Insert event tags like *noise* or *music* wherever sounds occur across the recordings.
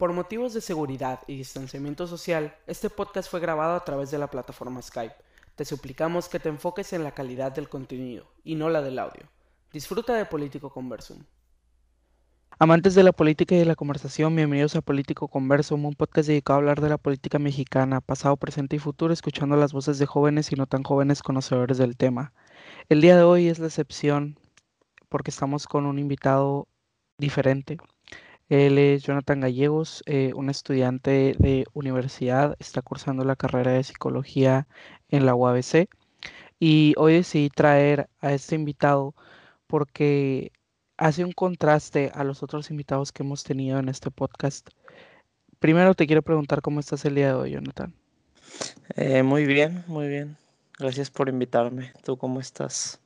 Por motivos de seguridad y distanciamiento social, este podcast fue grabado a través de la plataforma Skype. Te suplicamos que te enfoques en la calidad del contenido y no la del audio. Disfruta de Político Conversum. Amantes de la política y de la conversación, bienvenidos a Político Conversum, un podcast dedicado a hablar de la política mexicana, pasado, presente y futuro, escuchando las voces de jóvenes y no tan jóvenes conocedores del tema. El día de hoy es la excepción porque estamos con un invitado diferente. Él es Jonathan Gallegos, eh, un estudiante de universidad, está cursando la carrera de psicología en la UABC. Y hoy decidí traer a este invitado porque hace un contraste a los otros invitados que hemos tenido en este podcast. Primero te quiero preguntar cómo estás el día de hoy, Jonathan. Eh, muy bien, muy bien. Gracias por invitarme. ¿Tú cómo estás?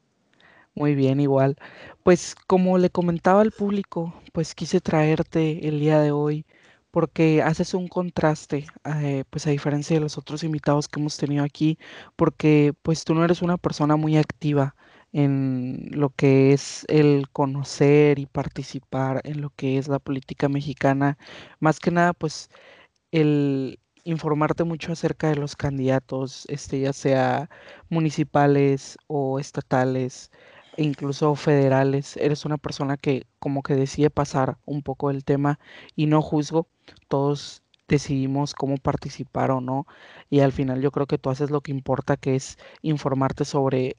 Muy bien, igual. Pues como le comentaba al público, pues quise traerte el día de hoy porque haces un contraste, eh, pues a diferencia de los otros invitados que hemos tenido aquí, porque pues tú no eres una persona muy activa en lo que es el conocer y participar en lo que es la política mexicana, más que nada pues el informarte mucho acerca de los candidatos, este, ya sea municipales o estatales, e incluso federales, eres una persona que como que decide pasar un poco el tema y no juzgo, todos decidimos cómo participar o no y al final yo creo que tú haces lo que importa que es informarte sobre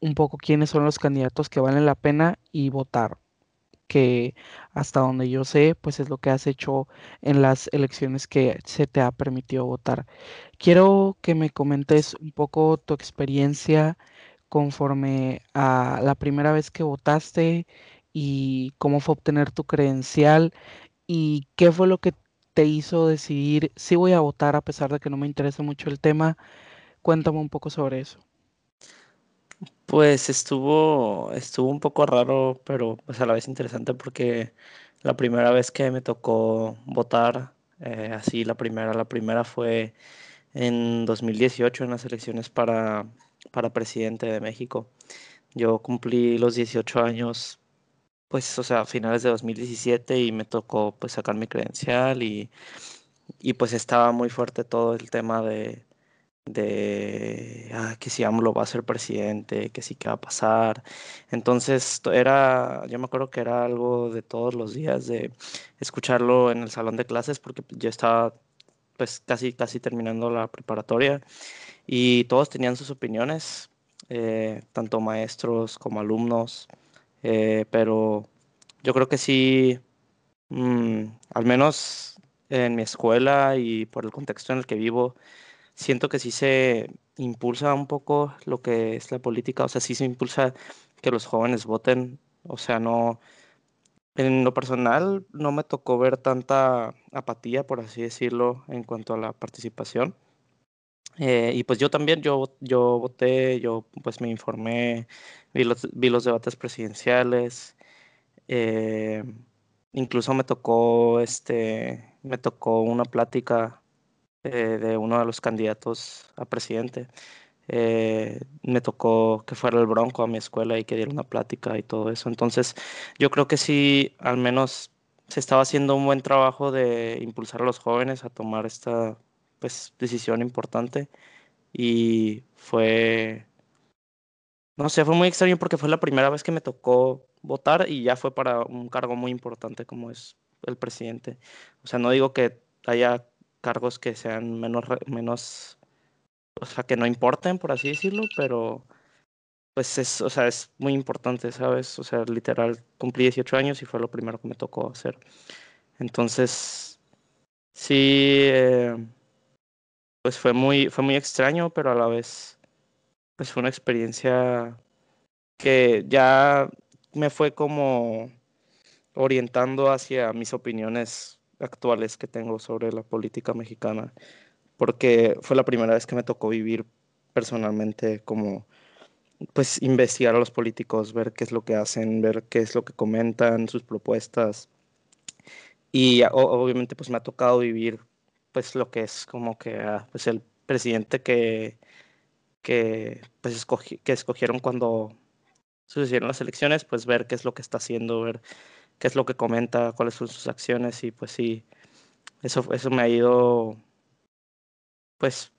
un poco quiénes son los candidatos que valen la pena y votar que hasta donde yo sé, pues es lo que has hecho en las elecciones que se te ha permitido votar. Quiero que me comentes un poco tu experiencia conforme a la primera vez que votaste y cómo fue obtener tu credencial y qué fue lo que te hizo decidir si voy a votar a pesar de que no me interesa mucho el tema. Cuéntame un poco sobre eso. Pues estuvo, estuvo un poco raro, pero pues a la vez interesante porque la primera vez que me tocó votar, eh, así la primera, la primera fue en 2018 en las elecciones para para presidente de México. Yo cumplí los 18 años, pues, o sea, a finales de 2017 y me tocó pues sacar mi credencial y, y pues estaba muy fuerte todo el tema de, de ah, que si AMLO va a ser presidente, que sí que va a pasar. Entonces era, yo me acuerdo que era algo de todos los días de escucharlo en el salón de clases porque yo estaba pues casi, casi terminando la preparatoria y todos tenían sus opiniones, eh, tanto maestros como alumnos, eh, pero yo creo que sí, mm, al menos en mi escuela y por el contexto en el que vivo, siento que sí se impulsa un poco lo que es la política, o sea, sí se impulsa que los jóvenes voten, o sea, no, en lo personal no me tocó ver tanta apatía, por así decirlo, en cuanto a la participación. Eh, y pues yo también, yo, yo voté, yo pues me informé, vi los, vi los debates presidenciales, eh, incluso me tocó, este, me tocó una plática eh, de uno de los candidatos a presidente. Me tocó que fuera el Bronco a mi escuela y que diera una plática y todo eso. Entonces, yo creo que sí, al menos se estaba haciendo un buen trabajo de impulsar a los jóvenes a tomar esta pues decisión importante y fue, no sé, fue muy extraño porque fue la primera vez que me tocó votar y ya fue para un cargo muy importante como es el presidente. O sea, no digo que haya cargos que sean menos, menos, o sea, que no importen, por así decirlo, pero pues es, o sea, es muy importante, ¿sabes? O sea, literal, cumplí 18 años y fue lo primero que me tocó hacer. Entonces, sí, eh, pues fue muy, fue muy extraño, pero a la vez, pues fue una experiencia que ya me fue como orientando hacia mis opiniones actuales que tengo sobre la política mexicana, porque fue la primera vez que me tocó vivir personalmente como pues investigar a los políticos, ver qué es lo que hacen, ver qué es lo que comentan, sus propuestas. Y obviamente pues me ha tocado vivir pues lo que es como que ah, pues el presidente que, que, pues que escogieron cuando sucedieron las elecciones, pues ver qué es lo que está haciendo, ver qué es lo que comenta, cuáles son sus acciones y pues sí, eso, eso me ha ido, pues,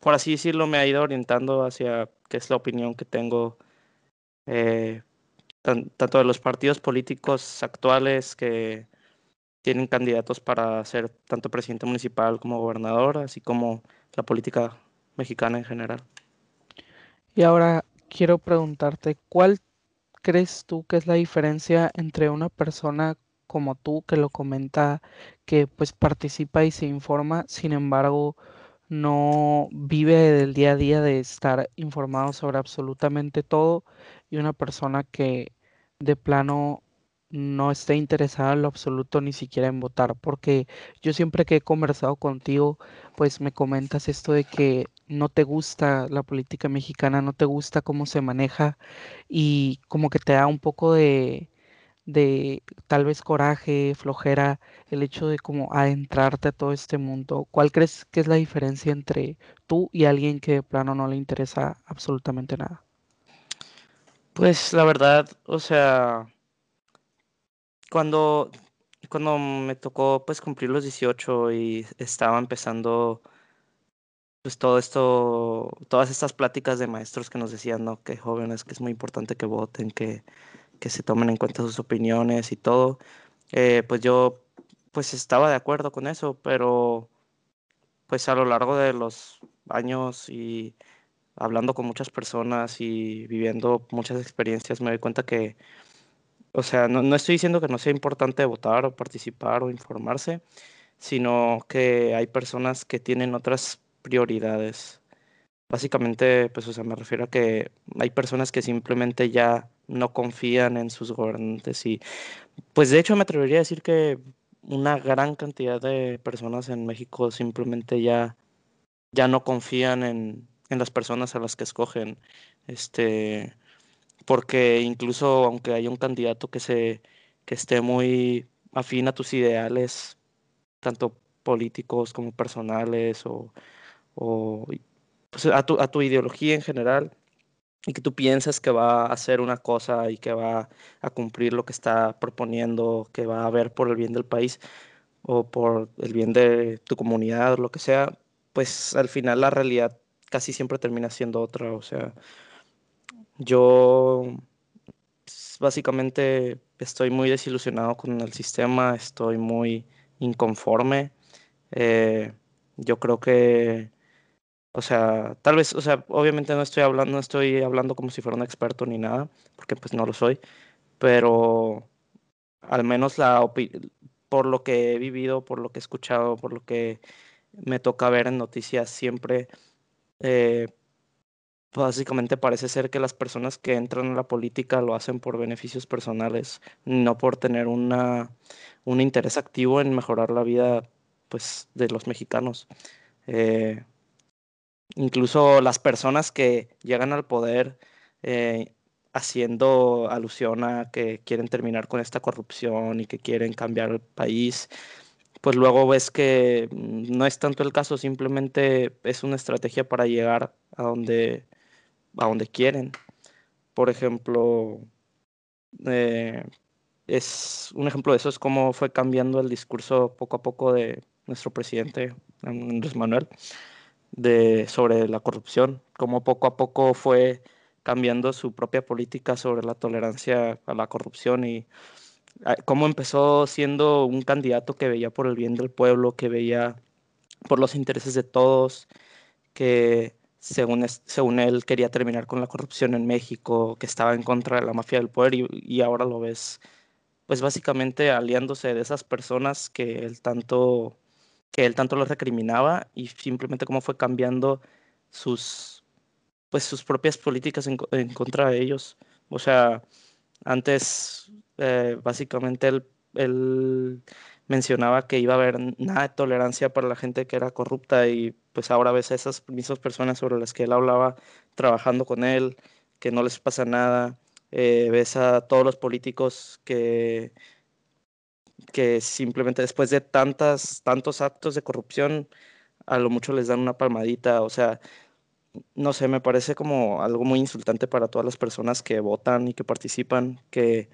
por así decirlo, me ha ido orientando hacia qué es la opinión que tengo eh, tanto de los partidos políticos actuales que tienen candidatos para ser tanto presidente municipal como gobernador, así como la política mexicana en general. Y ahora quiero preguntarte, ¿cuál crees tú que es la diferencia entre una persona como tú que lo comenta, que pues participa y se informa, sin embargo, no vive del día a día de estar informado sobre absolutamente todo y una persona que de plano no esté interesada en lo absoluto ni siquiera en votar, porque yo siempre que he conversado contigo, pues me comentas esto de que no te gusta la política mexicana, no te gusta cómo se maneja y como que te da un poco de, de tal vez coraje, flojera, el hecho de como adentrarte a todo este mundo. ¿Cuál crees que es la diferencia entre tú y alguien que de plano no le interesa absolutamente nada? Pues la verdad, o sea, cuando, cuando me tocó pues cumplir los 18 y estaba empezando pues todo esto, todas estas pláticas de maestros que nos decían, ¿no? Que jóvenes, que es muy importante que voten, que, que se tomen en cuenta sus opiniones y todo, eh, pues yo pues estaba de acuerdo con eso, pero pues a lo largo de los años y hablando con muchas personas y viviendo muchas experiencias me doy cuenta que o sea, no, estoy diciendo que no sea importante votar o participar o informarse, sino que hay personas que tienen otras prioridades. Básicamente, pues, o sea, me refiero a que hay personas que simplemente ya no confían en sus gobernantes y, pues, de hecho, me atrevería a decir que una gran cantidad de personas en México simplemente ya, ya no confían en, en las personas a las que escogen. Este, porque incluso aunque haya un candidato que se que esté muy afín a tus ideales, tanto políticos como personales o, pues, a, tu, a tu ideología en general, y que tú piensas que va a hacer una cosa y que va a cumplir lo que está proponiendo, que va a ver por el bien del país o por el bien de tu comunidad o lo que sea, pues al final la realidad casi siempre termina siendo otra. O sea, yo pues, básicamente estoy muy desilusionado con el sistema, estoy muy inconforme. Eh, yo creo que, o sea, tal vez, o sea, obviamente no estoy hablando, no estoy hablando como si fuera un experto ni nada, porque pues no lo soy, pero al menos la por lo que he vivido, por lo que he escuchado, por lo que me toca ver en noticias siempre, eh, básicamente parece ser que las personas que entran en la política lo hacen por beneficios personales, no por tener una, un interés activo en mejorar la vida pues, de los mexicanos. Eh, incluso las personas que llegan al poder eh, haciendo alusión a que quieren terminar con esta corrupción y que quieren cambiar el país, pues luego ves que no es tanto el caso, simplemente es una estrategia para llegar a donde a donde quieren. Por ejemplo, eh, es un ejemplo de eso es cómo fue cambiando el discurso poco a poco de nuestro presidente Andrés Manuel de sobre la corrupción, cómo poco a poco fue cambiando su propia política sobre la tolerancia a la corrupción y ah, cómo empezó siendo un candidato que veía por el bien del pueblo, que veía por los intereses de todos, que según, según él quería terminar con la corrupción en México, que estaba en contra de la mafia del poder y, ahora lo ves, pues básicamente aliándose de esas personas que él tanto que él tanto lo recriminaba y simplemente cómo fue cambiando sus pues sus propias políticas en, contra de ellos. O sea, antes eh, básicamente él, él mencionaba que iba a haber nada de tolerancia para la gente que era corrupta y pues ahora ves a esas mismas personas sobre las que él hablaba trabajando con él, que no les pasa nada, eh, ves a todos los políticos que, que simplemente después de tantas, tantos actos de corrupción, a lo mucho les dan una palmadita, o sea, no sé, me parece como algo muy insultante para todas las personas que votan y que participan, que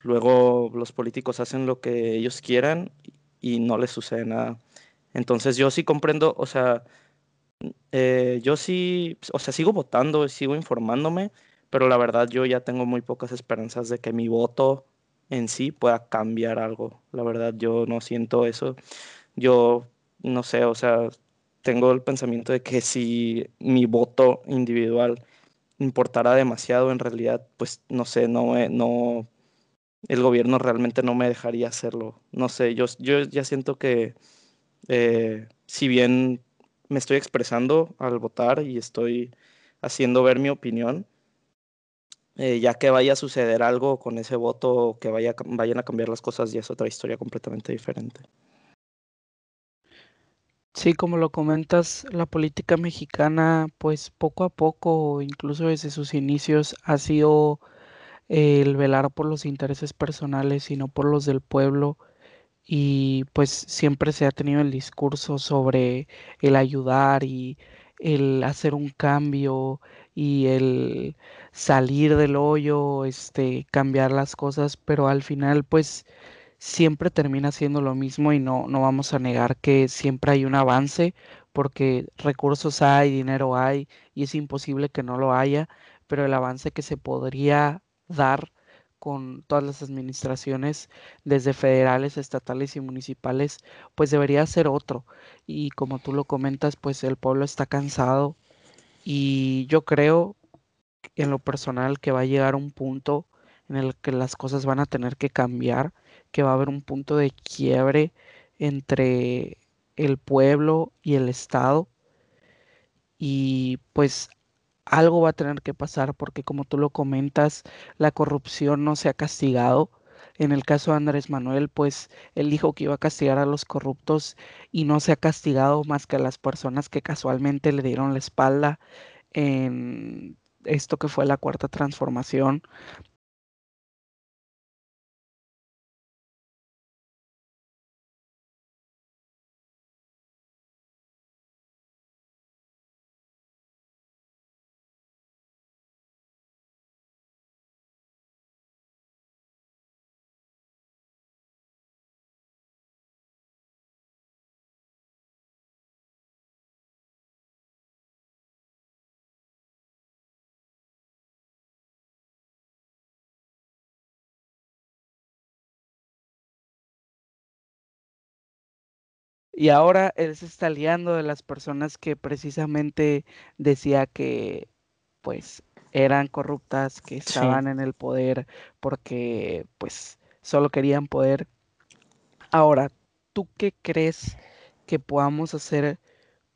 luego los políticos hacen lo que ellos quieran y no les sucede nada. Entonces yo sí comprendo, o sea, eh, yo sí, o sea, sigo votando, sigo informándome, pero la verdad yo ya tengo muy pocas esperanzas de que mi voto en sí pueda cambiar algo. La verdad yo no siento eso. Yo no sé, o sea, tengo el pensamiento de que si mi voto individual importara demasiado, en realidad, pues no sé, no, no, el gobierno realmente no me dejaría hacerlo. No sé, yo, yo ya siento que eh, si bien me estoy expresando al votar y estoy haciendo ver mi opinión, eh, ya que vaya a suceder algo con ese voto, que vaya, vayan a cambiar las cosas, ya es otra historia completamente diferente. Sí, como lo comentas, la política mexicana, pues poco a poco, incluso desde sus inicios, ha sido el velar por los intereses personales y no por los del pueblo. Y pues siempre se ha tenido el discurso sobre el ayudar y el hacer un cambio y el salir del hoyo, este, cambiar las cosas, pero al final pues siempre termina siendo lo mismo y no, no vamos a negar que siempre hay un avance porque recursos hay, dinero hay y es imposible que no lo haya, pero el avance que se podría dar con todas las administraciones, desde federales, estatales y municipales, pues debería ser otro. Y como tú lo comentas, pues el pueblo está cansado y yo creo en lo personal que va a llegar un punto en el que las cosas van a tener que cambiar, que va a haber un punto de quiebre entre el pueblo y el Estado. Y pues algo va a tener que pasar porque como tú lo comentas, la corrupción no se ha castigado. En el caso de Andrés Manuel, pues él dijo que iba a castigar a los corruptos y no se ha castigado más que a las personas que casualmente le dieron la espalda en esto que fue la cuarta transformación. Y ahora él se está liando de las personas que precisamente decía que pues eran corruptas, que estaban en el poder porque pues solo querían poder. Ahora, ¿tú qué crees que podamos hacer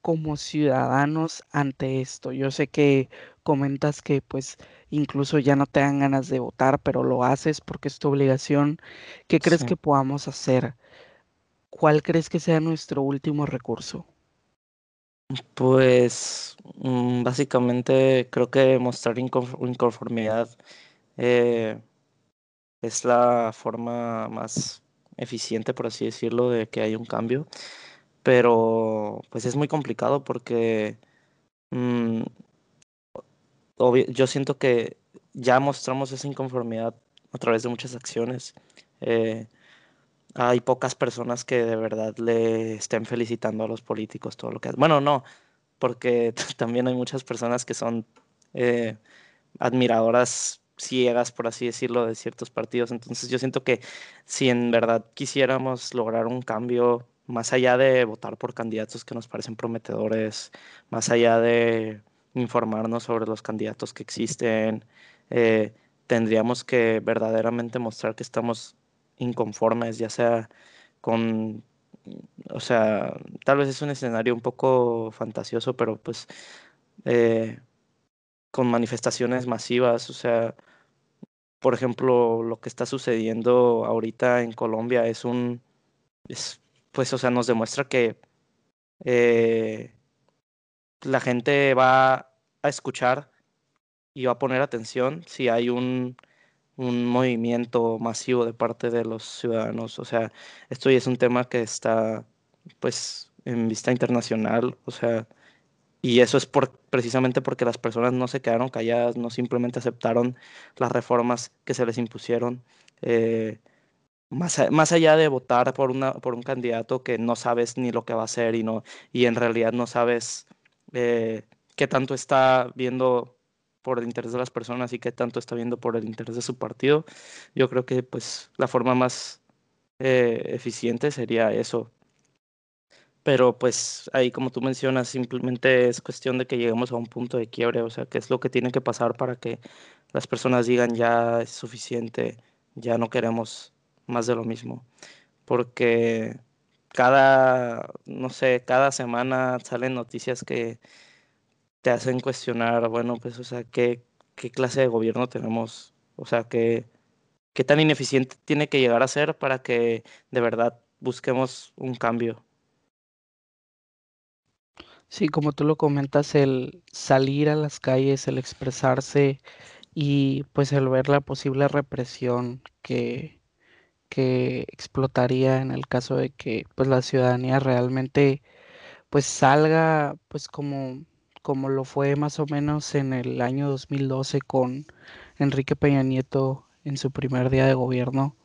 como ciudadanos ante esto? Yo sé que comentas que pues incluso ya no te dan ganas de votar, pero lo haces porque es tu obligación. ¿Qué crees que podamos hacer? ¿Cuál crees que sea nuestro último recurso? Pues mm, básicamente creo que mostrar inconformidad eh, es la forma más eficiente, por así decirlo, de que hay un cambio. Pero pues es muy complicado porque mm, yo siento que ya mostramos esa inconformidad a través de muchas acciones. Eh, hay pocas personas que de verdad le estén felicitando a los políticos todo lo que hacen. Bueno, no, porque *laughs* también hay muchas personas que son eh, admiradoras ciegas, por así decirlo, de ciertos partidos. Entonces yo siento que si en verdad quisiéramos lograr un cambio, más allá de votar por candidatos que nos parecen prometedores, más allá de informarnos sobre los candidatos que existen, eh, tendríamos que verdaderamente mostrar que estamos inconformes, ya sea con, o sea, tal vez es un escenario un poco fantasioso, pero pues eh, con manifestaciones masivas, o sea, por ejemplo, lo que está sucediendo ahorita en Colombia es un, es, pues, o sea, nos demuestra que eh, la gente va a escuchar y va a poner atención si hay un un movimiento masivo de parte de los ciudadanos. O sea, esto ya es un tema que está pues en vista internacional, o sea, y eso es por, precisamente porque las personas no se quedaron calladas, no simplemente aceptaron las reformas que se les impusieron. Eh, más, más allá de votar por, una, por un candidato que no sabes ni lo que va a hacer y, no, y en realidad no sabes eh, qué tanto está viendo por el interés de las personas y qué tanto está viendo por el interés de su partido, yo creo que pues la forma más eh, eficiente sería eso. Pero pues ahí como tú mencionas, simplemente es cuestión de que lleguemos a un punto de quiebre, o sea, qué es lo que tiene que pasar para que las personas digan ya es suficiente, ya no queremos más de lo mismo. Porque cada, no sé, cada semana salen noticias que te hacen cuestionar, bueno, pues, o sea, ¿qué, clase de gobierno tenemos? O sea, ¿qué, qué tan ineficiente tiene que llegar a ser para que de verdad busquemos un cambio? Sí, como tú lo comentas, el salir a las calles, el expresarse y pues el ver la posible represión que, que explotaría en el caso de que pues la ciudadanía realmente pues salga pues como como lo fue más o menos en el año 2012 con Enrique Peña Nieto en su primer día de gobierno,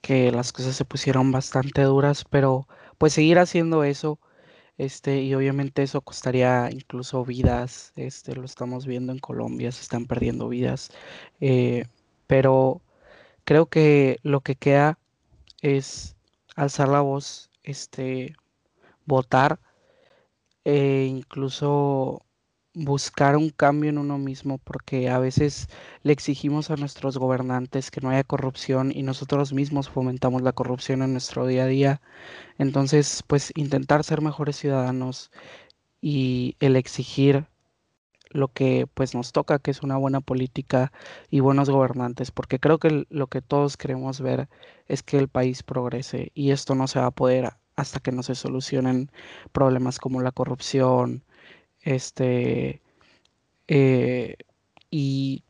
que las cosas se pusieron bastante duras, pero pues seguir haciendo eso, este, y obviamente eso costaría incluso vidas, este, lo estamos viendo en Colombia, se están perdiendo vidas, eh, pero creo que lo que queda es alzar la voz, este, votar e incluso buscar un cambio en uno mismo, porque a veces le exigimos a nuestros gobernantes que no haya corrupción y nosotros mismos fomentamos la corrupción en nuestro día a día. Entonces, pues intentar ser mejores ciudadanos y el exigir lo que pues nos toca, que es una buena política y buenos gobernantes, porque creo que lo que todos queremos ver es que el país progrese y esto no se va a poder hasta que no se solucionen problemas como la corrupción, este, eh, y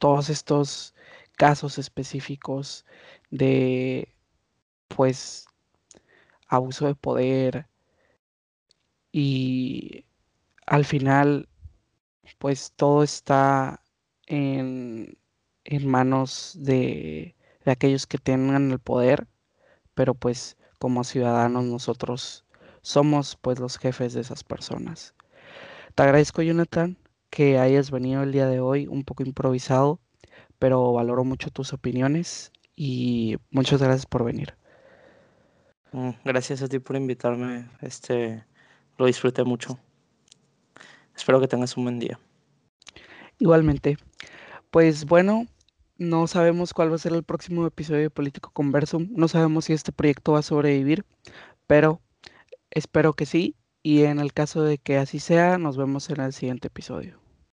todos estos casos específicos de, pues, abuso de poder y al final, pues, todo está en, en manos de, de aquellos que tengan el poder, pero pues como ciudadanos nosotros somos pues los jefes de esas personas. Te agradezco Jonathan que hayas venido el día de hoy un poco improvisado, pero valoro mucho tus opiniones y muchas gracias por venir. Mm, gracias a ti por invitarme, este lo disfruté mucho. Espero que tengas un buen día. Igualmente. Pues bueno, no sabemos cuál va a ser el próximo episodio de Político Conversum. No sabemos si este proyecto va a sobrevivir, pero espero que sí. Y en el caso de que así sea, nos vemos en el siguiente episodio.